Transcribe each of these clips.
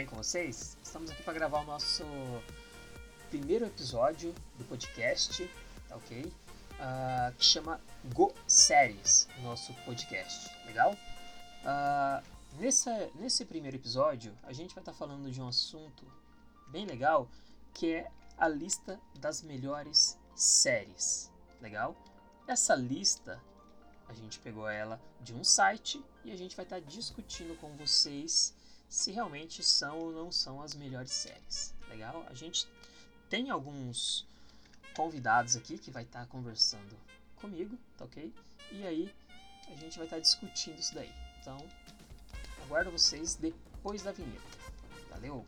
bem com vocês? Estamos aqui para gravar o nosso primeiro episódio do podcast, tá ok? Uh, que chama Go Séries, nosso podcast, legal? Uh, nessa, nesse primeiro episódio, a gente vai estar tá falando de um assunto bem legal que é a lista das melhores séries, legal? Essa lista a gente pegou ela de um site e a gente vai estar tá discutindo com vocês se realmente são ou não são as melhores séries. Legal? A gente tem alguns convidados aqui que vai estar tá conversando comigo, tá ok? E aí a gente vai estar tá discutindo isso daí. Então, aguardo vocês depois da vinheta. Valeu!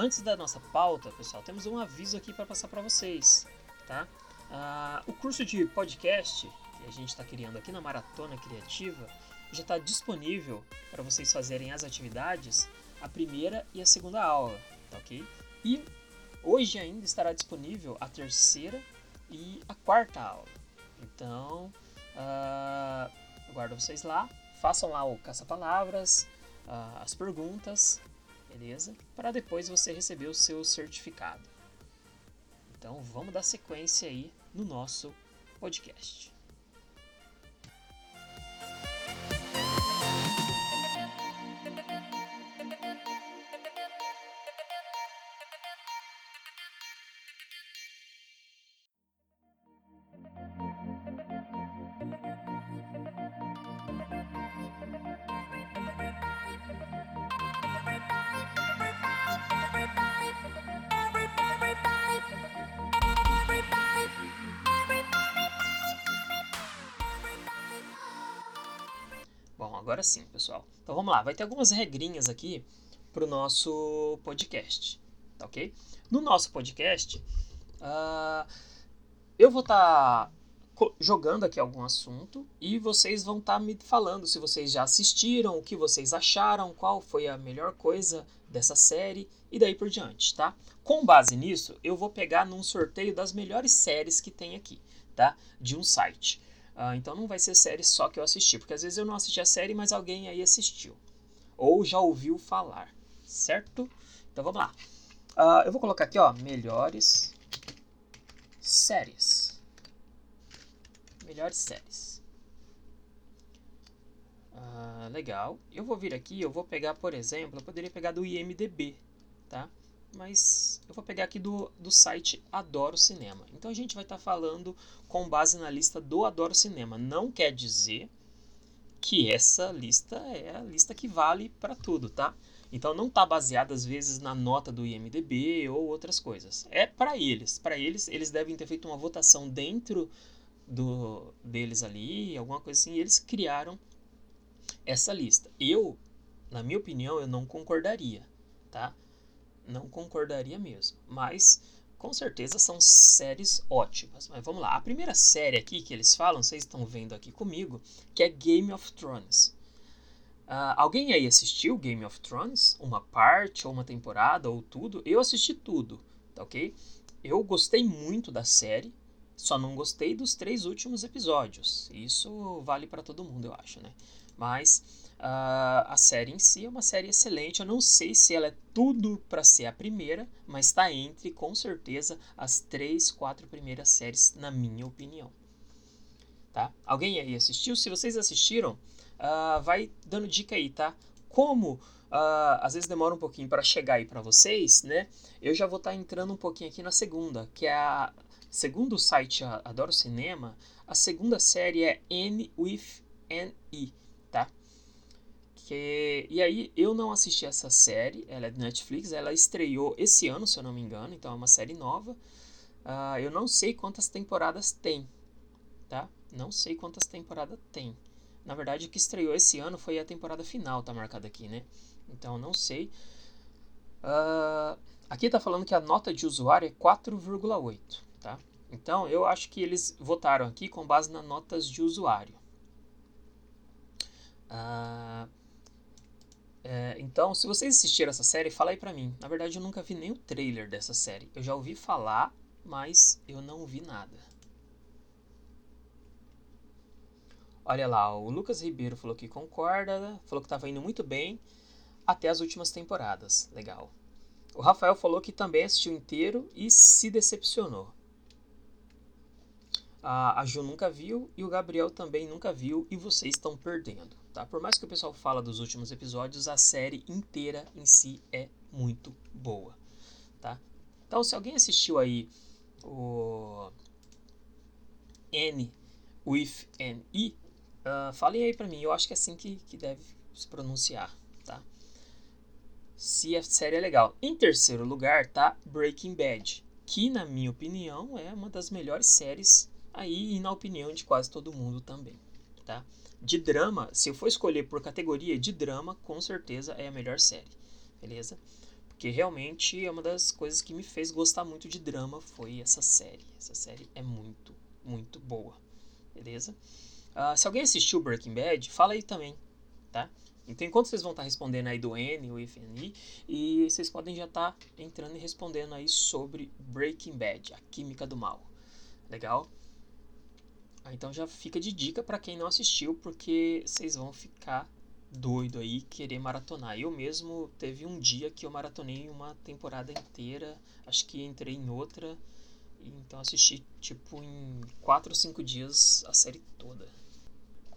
Antes da nossa pauta, pessoal, temos um aviso aqui para passar para vocês, tá? Ah, o curso de podcast que a gente está criando aqui na Maratona Criativa já está disponível para vocês fazerem as atividades, a primeira e a segunda aula, tá ok? E hoje ainda estará disponível a terceira e a quarta aula. Então, uh, aguardo vocês lá, façam lá o caça-palavras, uh, as perguntas beleza? Para depois você receber o seu certificado. Então vamos dar sequência aí no nosso podcast. Agora sim, pessoal. Então vamos lá, vai ter algumas regrinhas aqui para o nosso podcast, tá ok? No nosso podcast, uh, eu vou estar tá jogando aqui algum assunto e vocês vão estar tá me falando se vocês já assistiram, o que vocês acharam, qual foi a melhor coisa dessa série e daí por diante, tá? Com base nisso, eu vou pegar num sorteio das melhores séries que tem aqui, tá? De um site. Uh, então não vai ser série só que eu assisti, porque às vezes eu não assisti a série, mas alguém aí assistiu. Ou já ouviu falar, certo? Então vamos lá. Uh, eu vou colocar aqui, ó, melhores séries. Melhores séries. Uh, legal. Eu vou vir aqui, eu vou pegar, por exemplo, eu poderia pegar do IMDB, tá? mas eu vou pegar aqui do, do site Adoro Cinema. Então a gente vai estar tá falando com base na lista do Adoro Cinema. Não quer dizer que essa lista é a lista que vale para tudo, tá? Então não está baseada às vezes na nota do IMDb ou outras coisas. É para eles. Para eles, eles devem ter feito uma votação dentro do deles ali, alguma coisa assim, e eles criaram essa lista. Eu, na minha opinião, eu não concordaria, tá? Não concordaria mesmo. Mas com certeza são séries ótimas. Mas vamos lá. A primeira série aqui que eles falam, vocês estão vendo aqui comigo, que é Game of Thrones. Uh, alguém aí assistiu Game of Thrones? Uma parte, ou uma temporada, ou tudo? Eu assisti tudo, tá ok? Eu gostei muito da série, só não gostei dos três últimos episódios. Isso vale para todo mundo, eu acho, né? Mas Uh, a série em si é uma série excelente. Eu não sei se ela é tudo para ser a primeira, mas está entre, com certeza, as três, quatro primeiras séries, na minha opinião. Tá? Alguém aí assistiu? Se vocês assistiram, uh, vai dando dica aí, tá? Como uh, às vezes demora um pouquinho para chegar aí para vocês, né? Eu já vou estar tá entrando um pouquinho aqui na segunda, que é a segundo o site Adoro Cinema, a segunda série é N with N E, tá? Que, e aí eu não assisti essa série, ela é do Netflix, ela estreou esse ano, se eu não me engano, então é uma série nova. Uh, eu não sei quantas temporadas tem, tá? Não sei quantas temporadas tem. Na verdade, o que estreou esse ano foi a temporada final, tá marcada aqui, né? Então, não sei. Uh, aqui tá falando que a nota de usuário é 4,8, tá? Então, eu acho que eles votaram aqui com base nas notas de usuário. Uh, é, então, se vocês assistiram essa série, fala aí pra mim. Na verdade, eu nunca vi nem o trailer dessa série. Eu já ouvi falar, mas eu não vi nada. Olha lá, o Lucas Ribeiro falou que concorda, falou que estava indo muito bem até as últimas temporadas. Legal. O Rafael falou que também assistiu inteiro e se decepcionou. A, a Ju nunca viu e o Gabriel também nunca viu e vocês estão perdendo, tá? Por mais que o pessoal fala dos últimos episódios, a série inteira em si é muito boa, tá? Então, se alguém assistiu aí o N with N E, uh, falem aí pra mim. Eu acho que é assim que, que deve se pronunciar, tá? Se a série é legal. Em terceiro lugar tá Breaking Bad, que na minha opinião é uma das melhores séries aí e na opinião de quase todo mundo também, tá? De drama, se eu for escolher por categoria de drama, com certeza é a melhor série, beleza? Porque realmente é uma das coisas que me fez gostar muito de drama foi essa série. Essa série é muito, muito boa, beleza? Uh, se alguém assistiu Breaking Bad, fala aí também, tá? Então, enquanto vocês vão estar respondendo aí do N, o FNI, e vocês podem já estar entrando e respondendo aí sobre Breaking Bad, a química do mal. Legal? Ah, então já fica de dica para quem não assistiu, porque vocês vão ficar doido aí querer maratonar. Eu mesmo teve um dia que eu maratonei uma temporada inteira, acho que entrei em outra, então assisti tipo em 4 ou 5 dias a série toda.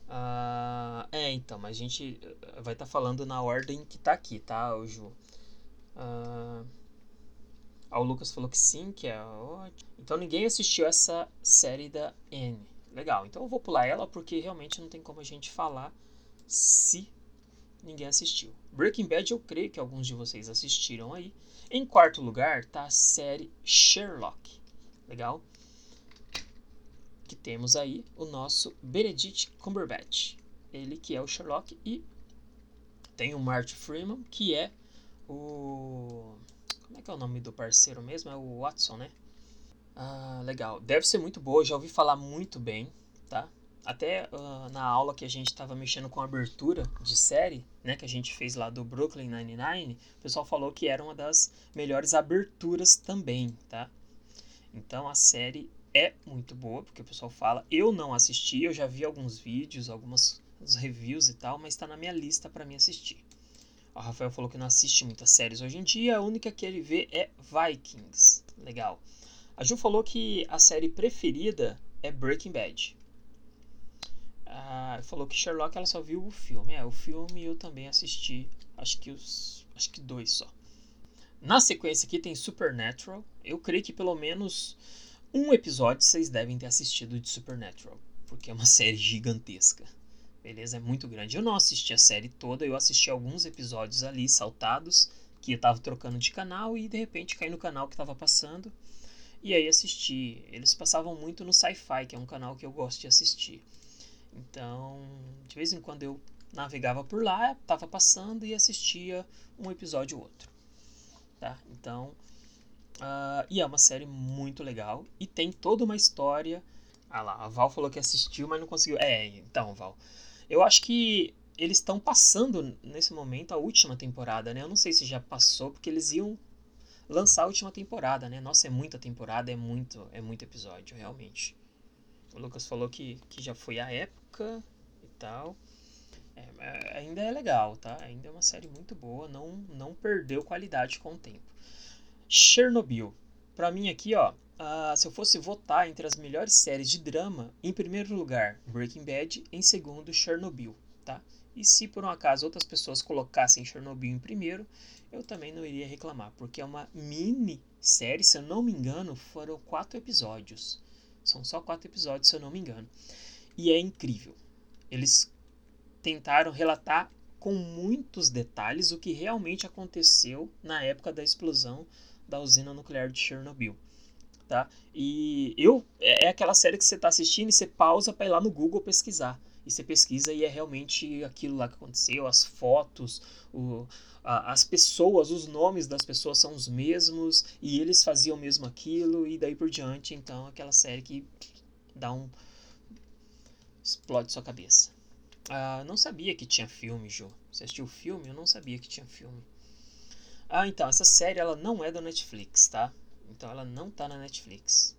Ah, é, então, mas a gente eh, vai estar tá falando na ordem que tá aqui, tá, o Ju? Ah, ah, o Lucas falou que sim, que é ótimo. Então ninguém assistiu essa série da N. Legal, então eu vou pular ela porque realmente não tem como a gente falar se ninguém assistiu. Breaking Bad eu creio que alguns de vocês assistiram aí. Em quarto lugar tá a série Sherlock. Legal? Que temos aí o nosso Benedict Cumberbatch. Ele que é o Sherlock e tem o Martin Freeman que é o como é que é o nome do parceiro mesmo? É o Watson, né? Ah, legal. Deve ser muito boa, já ouvi falar muito bem, tá? Até uh, na aula que a gente estava mexendo com abertura de série, né, que a gente fez lá do Brooklyn Nine-Nine, o pessoal falou que era uma das melhores aberturas também, tá? Então a série é muito boa, porque o pessoal fala. Eu não assisti, eu já vi alguns vídeos, algumas reviews e tal, mas está na minha lista para mim assistir. O Rafael falou que não assiste muitas séries hoje em dia, a única que ele vê é Vikings. Legal. A Ju falou que a série preferida é Breaking Bad. Ah, falou que Sherlock ela só viu o filme. É, o filme eu também assisti, acho que os, acho que dois só. Na sequência aqui tem Supernatural. Eu creio que pelo menos um episódio vocês devem ter assistido de Supernatural, porque é uma série gigantesca. Beleza? É muito grande. Eu não assisti a série toda, eu assisti alguns episódios ali saltados que eu tava trocando de canal e de repente caí no canal que tava passando. E aí assisti. Eles passavam muito no Sci-Fi, que é um canal que eu gosto de assistir. Então, de vez em quando eu navegava por lá, tava passando e assistia um episódio ou outro. Tá? Então, uh, e é uma série muito legal e tem toda uma história. Ah lá, a Val falou que assistiu, mas não conseguiu. É, então, Val. Eu acho que eles estão passando nesse momento a última temporada, né? Eu não sei se já passou, porque eles iam lançar a última temporada, né? Nossa, é muita temporada, é muito, é muito episódio, realmente. O Lucas falou que, que já foi a época e tal. É, ainda é legal, tá? Ainda é uma série muito boa, não, não perdeu qualidade com o tempo. Chernobyl. Pra mim aqui, ó, uh, se eu fosse votar entre as melhores séries de drama, em primeiro lugar, Breaking Bad, em segundo, Chernobyl, tá? E se por um acaso outras pessoas colocassem Chernobyl em primeiro, eu também não iria reclamar, porque é uma mini série, se eu não me engano, foram quatro episódios. São só quatro episódios, se eu não me engano. E é incrível. Eles tentaram relatar com muitos detalhes o que realmente aconteceu na época da explosão da usina nuclear de Chernobyl. Tá? E eu é, é aquela série que você está assistindo e você pausa para ir lá no Google pesquisar. E você pesquisa e é realmente aquilo lá que aconteceu, as fotos, o, a, as pessoas, os nomes das pessoas são os mesmos e eles faziam mesmo aquilo e daí por diante. Então, aquela série que dá um. explode sua cabeça. Ah, não sabia que tinha filme, Ju. Você assistiu o filme? Eu não sabia que tinha filme. Ah, então, essa série ela não é da Netflix, tá? Então ela não tá na Netflix.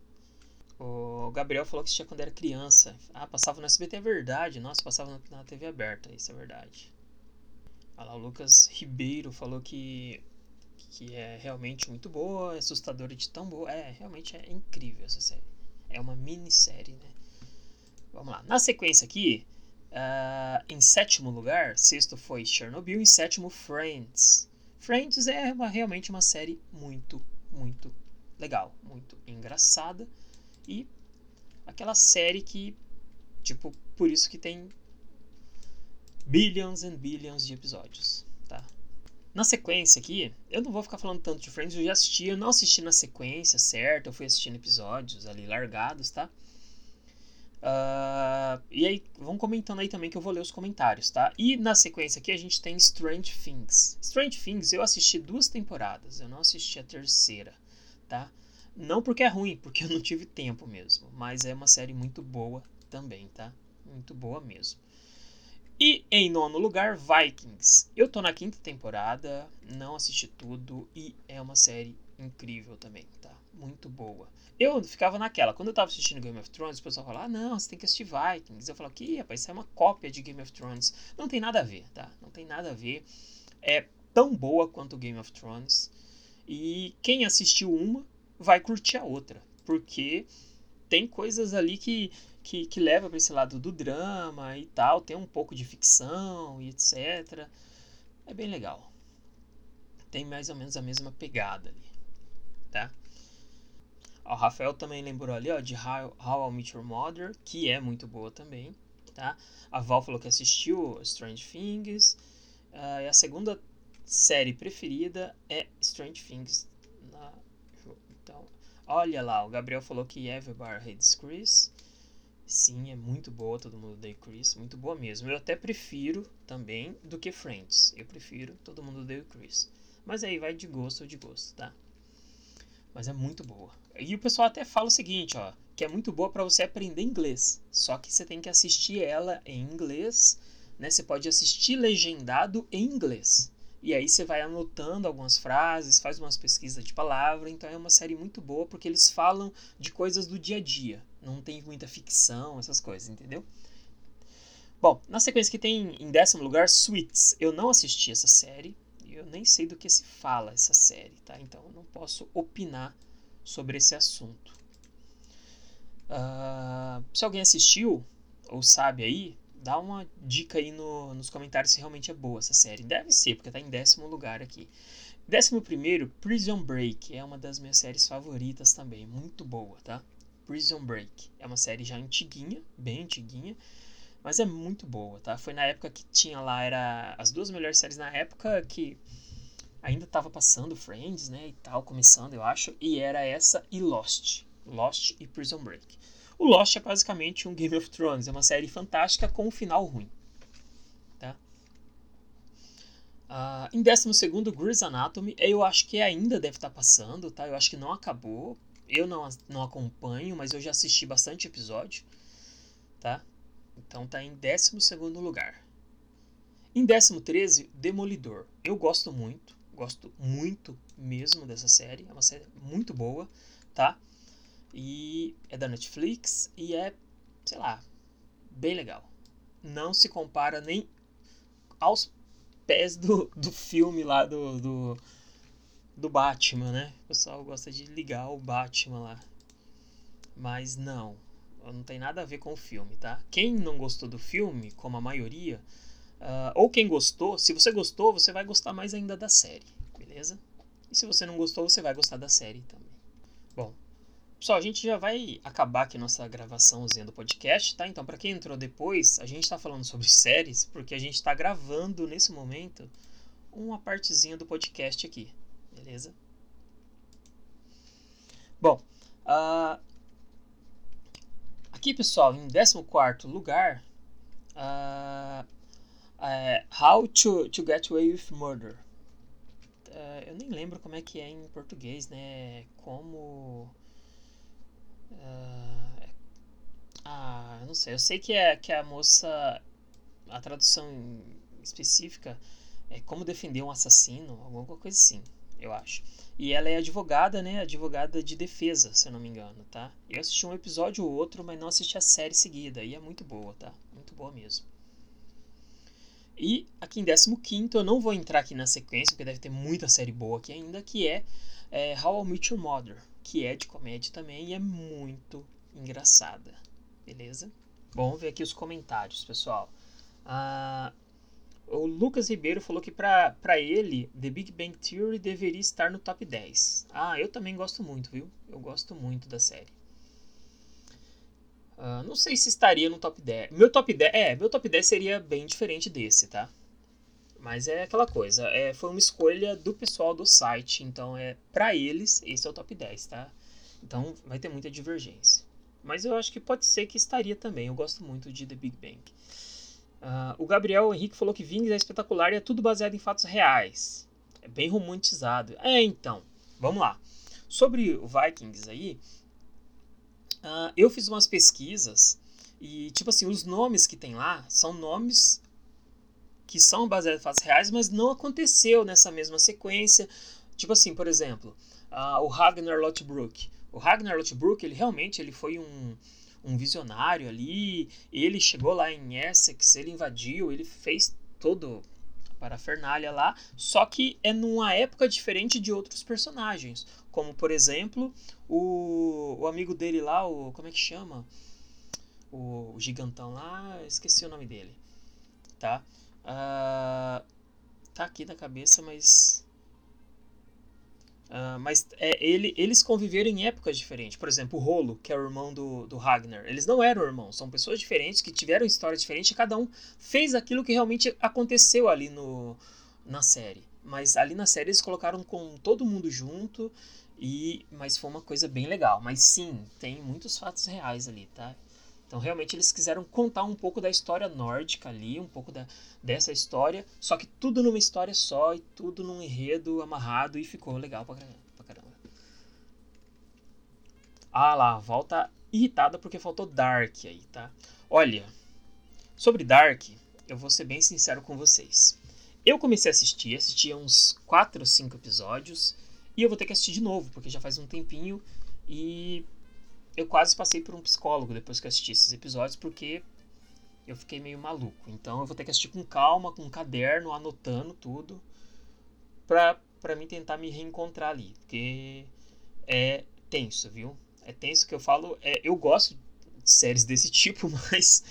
O Gabriel falou que assistia quando era criança. Ah, passava no SBT, é verdade. Nossa, passava na TV aberta, isso é verdade. Ah lá, o Lucas Ribeiro falou que, que é realmente muito boa, é assustadora de tão boa. É, realmente é incrível essa série. É uma minissérie, né? Vamos lá. Na sequência aqui, uh, em sétimo lugar, sexto foi Chernobyl, em sétimo Friends. Friends é uma, realmente uma série muito, muito legal, muito engraçada e aquela série que, tipo, por isso que tem billions and billions de episódios, tá? Na sequência aqui, eu não vou ficar falando tanto de Friends, eu já assisti, eu não assisti na sequência certa, eu fui assistindo episódios ali largados, tá? Uh, e aí, vão comentando aí também que eu vou ler os comentários, tá? E na sequência aqui a gente tem Strange Things. Strange Things eu assisti duas temporadas, eu não assisti a terceira, tá? Não porque é ruim, porque eu não tive tempo mesmo. Mas é uma série muito boa também, tá? Muito boa mesmo. E em nono lugar, Vikings. Eu tô na quinta temporada, não assisti tudo e é uma série incrível também, tá? Muito boa. Eu ficava naquela, quando eu tava assistindo Game of Thrones, o pessoal falava, ah, não, você tem que assistir Vikings. Eu falava, que rapaz, isso é uma cópia de Game of Thrones. Não tem nada a ver, tá? Não tem nada a ver. É tão boa quanto Game of Thrones. E quem assistiu uma vai curtir a outra, porque tem coisas ali que, que, que leva para esse lado do drama e tal, tem um pouco de ficção e etc. É bem legal. Tem mais ou menos a mesma pegada ali, tá? O Rafael também lembrou ali, ó, de How, How I Met Your Mother, que é muito boa também, tá? A Val falou que assistiu Strange Things. Uh, e a segunda série preferida é Strange Things olha lá, o Gabriel falou que Everybody Hates Chris. Sim, é muito boa, todo mundo odeia Chris, muito boa mesmo. Eu até prefiro também do que Friends. Eu prefiro todo mundo odeia Chris. Mas aí vai de gosto ou de gosto, tá? Mas é muito boa. E o pessoal até fala o seguinte, ó, que é muito boa para você aprender inglês. Só que você tem que assistir ela em inglês, né? Você pode assistir legendado em inglês. E aí você vai anotando algumas frases, faz umas pesquisas de palavra. Então é uma série muito boa porque eles falam de coisas do dia a dia. Não tem muita ficção, essas coisas, entendeu? Bom, na sequência que tem em décimo lugar Suits. Eu não assisti essa série. Eu nem sei do que se fala essa série, tá? Então eu não posso opinar sobre esse assunto. Uh, se alguém assistiu ou sabe aí, dá uma dica aí no, nos comentários se realmente é boa essa série. Deve ser, porque tá em décimo lugar aqui. Décimo primeiro, Prison Break. É uma das minhas séries favoritas também. Muito boa, tá? Prison Break. É uma série já antiguinha, bem antiguinha. Mas é muito boa, tá? Foi na época que tinha lá, era as duas melhores séries na época que ainda tava passando Friends, né, e tal, começando, eu acho, e era essa e Lost. Lost e Prison Break. O Lost é basicamente um Game of Thrones, é uma série fantástica com um final ruim. Tá? Uh, em 12 Grey's Anatomy, eu acho que ainda deve estar tá passando, tá? Eu acho que não acabou. Eu não, não acompanho, mas eu já assisti bastante episódio, tá? Então tá em 12 lugar. Em 13, Demolidor. Eu gosto muito, gosto muito mesmo dessa série. É uma série muito boa, tá? E é da Netflix e é, sei lá, bem legal. Não se compara nem aos pés do, do filme lá do, do, do Batman, né? O pessoal gosta de ligar o Batman lá. Mas não, não tem nada a ver com o filme, tá? Quem não gostou do filme, como a maioria, uh, ou quem gostou, se você gostou, você vai gostar mais ainda da série, beleza? E se você não gostou, você vai gostar da série também. Bom, Pessoal, a gente já vai acabar aqui nossa gravaçãozinha do podcast, tá? Então, para quem entrou depois, a gente está falando sobre séries porque a gente está gravando nesse momento uma partezinha do podcast aqui, beleza? Bom, uh, aqui pessoal, em 14 lugar, uh, é How to, to Get Away with Murder. Uh, eu nem lembro como é que é em português, né? Como. Uh, ah, eu não sei. Eu sei que, é, que a moça. A tradução específica é como defender um assassino, alguma coisa assim, eu acho. E ela é advogada, né? Advogada de defesa, se eu não me engano, tá? Eu assisti um episódio ou outro, mas não assisti a série seguida. E é muito boa, tá? Muito boa mesmo. E aqui em 15 eu não vou entrar aqui na sequência, porque deve ter muita série boa aqui ainda, que é, é How I Met Your Mother, que é de comédia também e é muito engraçada. Beleza? Bom, vamos ver aqui os comentários, pessoal. Ah, o Lucas Ribeiro falou que para ele The Big Bang Theory deveria estar no top 10. Ah, eu também gosto muito, viu? Eu gosto muito da série. Uh, não sei se estaria no top 10. Meu top 10, é, meu top 10 seria bem diferente desse, tá? Mas é aquela coisa, é, foi uma escolha do pessoal do site, então é para eles esse é o top 10, tá? Então vai ter muita divergência. Mas eu acho que pode ser que estaria também. Eu gosto muito de The Big Bang. Uh, o Gabriel Henrique falou que Vings é espetacular e é tudo baseado em fatos reais. É bem romantizado. É, então, vamos lá. Sobre o Vikings aí, uh, eu fiz umas pesquisas e, tipo assim, os nomes que tem lá são nomes que são baseados em fatos reais, mas não aconteceu nessa mesma sequência. Tipo assim, por exemplo, uh, o Ragnar Lothbrok. O Ragnar Lothbrok, ele realmente ele foi um um visionário ali. Ele chegou lá em Essex, ele invadiu, ele fez todo a parafernália lá, só que é numa época diferente de outros personagens, como por exemplo o, o amigo dele lá, o como é que chama? O, o gigantão lá, esqueci o nome dele, tá? Uh, tá aqui na cabeça, mas Uh, mas é, ele, eles conviveram em épocas diferentes. Por exemplo, o Rolo, que é o irmão do, do Ragnar. Eles não eram irmãos, são pessoas diferentes que tiveram histórias diferentes e cada um fez aquilo que realmente aconteceu ali no, na série. Mas ali na série eles colocaram com todo mundo junto, e mas foi uma coisa bem legal. Mas sim, tem muitos fatos reais ali, tá? Então, realmente, eles quiseram contar um pouco da história nórdica ali, um pouco da, dessa história, só que tudo numa história só e tudo num enredo amarrado e ficou legal pra, pra caramba. Ah lá, volta irritada porque faltou Dark aí, tá? Olha, sobre Dark, eu vou ser bem sincero com vocês. Eu comecei a assistir, assisti uns 4 ou 5 episódios, e eu vou ter que assistir de novo, porque já faz um tempinho e eu quase passei por um psicólogo depois que assisti esses episódios, porque eu fiquei meio maluco. Então eu vou ter que assistir com calma, com um caderno, anotando tudo, pra, pra mim tentar me reencontrar ali. Porque é tenso, viu? É tenso que eu falo. É, eu gosto de séries desse tipo, mas.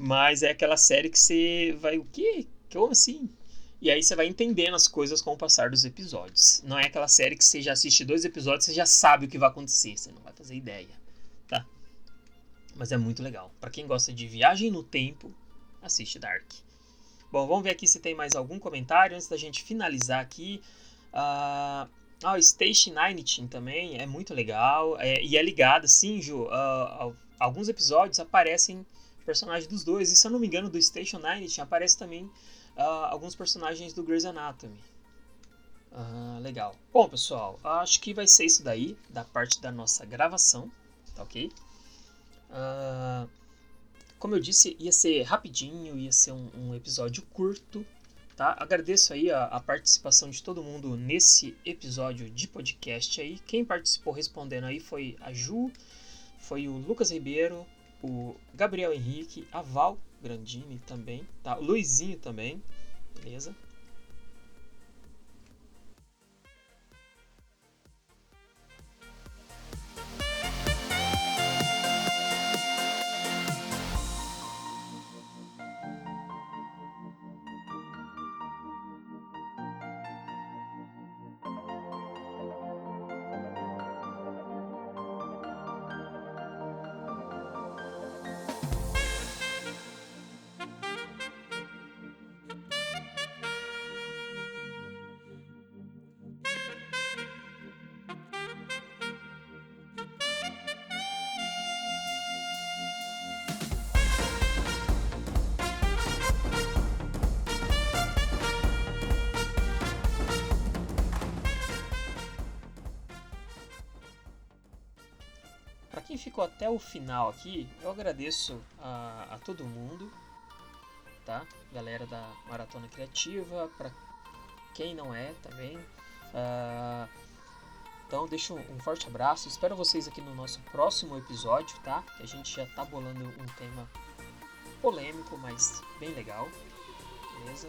Mas é aquela série que você vai. O quê? Como assim? E aí você vai entendendo as coisas com o passar dos episódios. Não é aquela série que você já assiste dois episódios você já sabe o que vai acontecer. Você não vai fazer ideia. Mas é muito legal. Para quem gosta de viagem no tempo, assiste Dark. Bom, vamos ver aqui se tem mais algum comentário antes da gente finalizar aqui. Uh, ah, o Station 19 também é muito legal. É, e é ligado, sim, Ju. Uh, alguns episódios aparecem personagens dos dois. E se eu não me engano, do Station 19 aparece também uh, alguns personagens do Grey's Anatomy. Uh, legal. Bom, pessoal, acho que vai ser isso daí, da parte da nossa gravação, tá ok? Uh, como eu disse, ia ser rapidinho, ia ser um, um episódio curto, tá? Agradeço aí a, a, participação de todo mundo nesse episódio de podcast aí. Quem participou respondendo aí foi a Ju, foi o Lucas Ribeiro, o Gabriel Henrique, a Val Grandini também, tá? O Luizinho também, beleza? Ficou até o final aqui, eu agradeço a, a todo mundo, tá? Galera da Maratona Criativa, para quem não é também. Uh, então, deixo um forte abraço. Espero vocês aqui no nosso próximo episódio, tá? Que a gente já tá bolando um tema polêmico, mas bem legal. Beleza?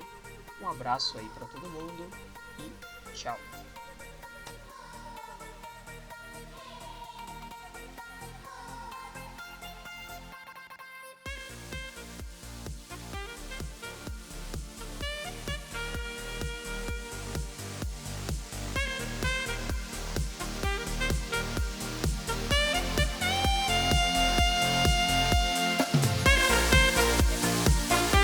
Um abraço aí para todo mundo e tchau.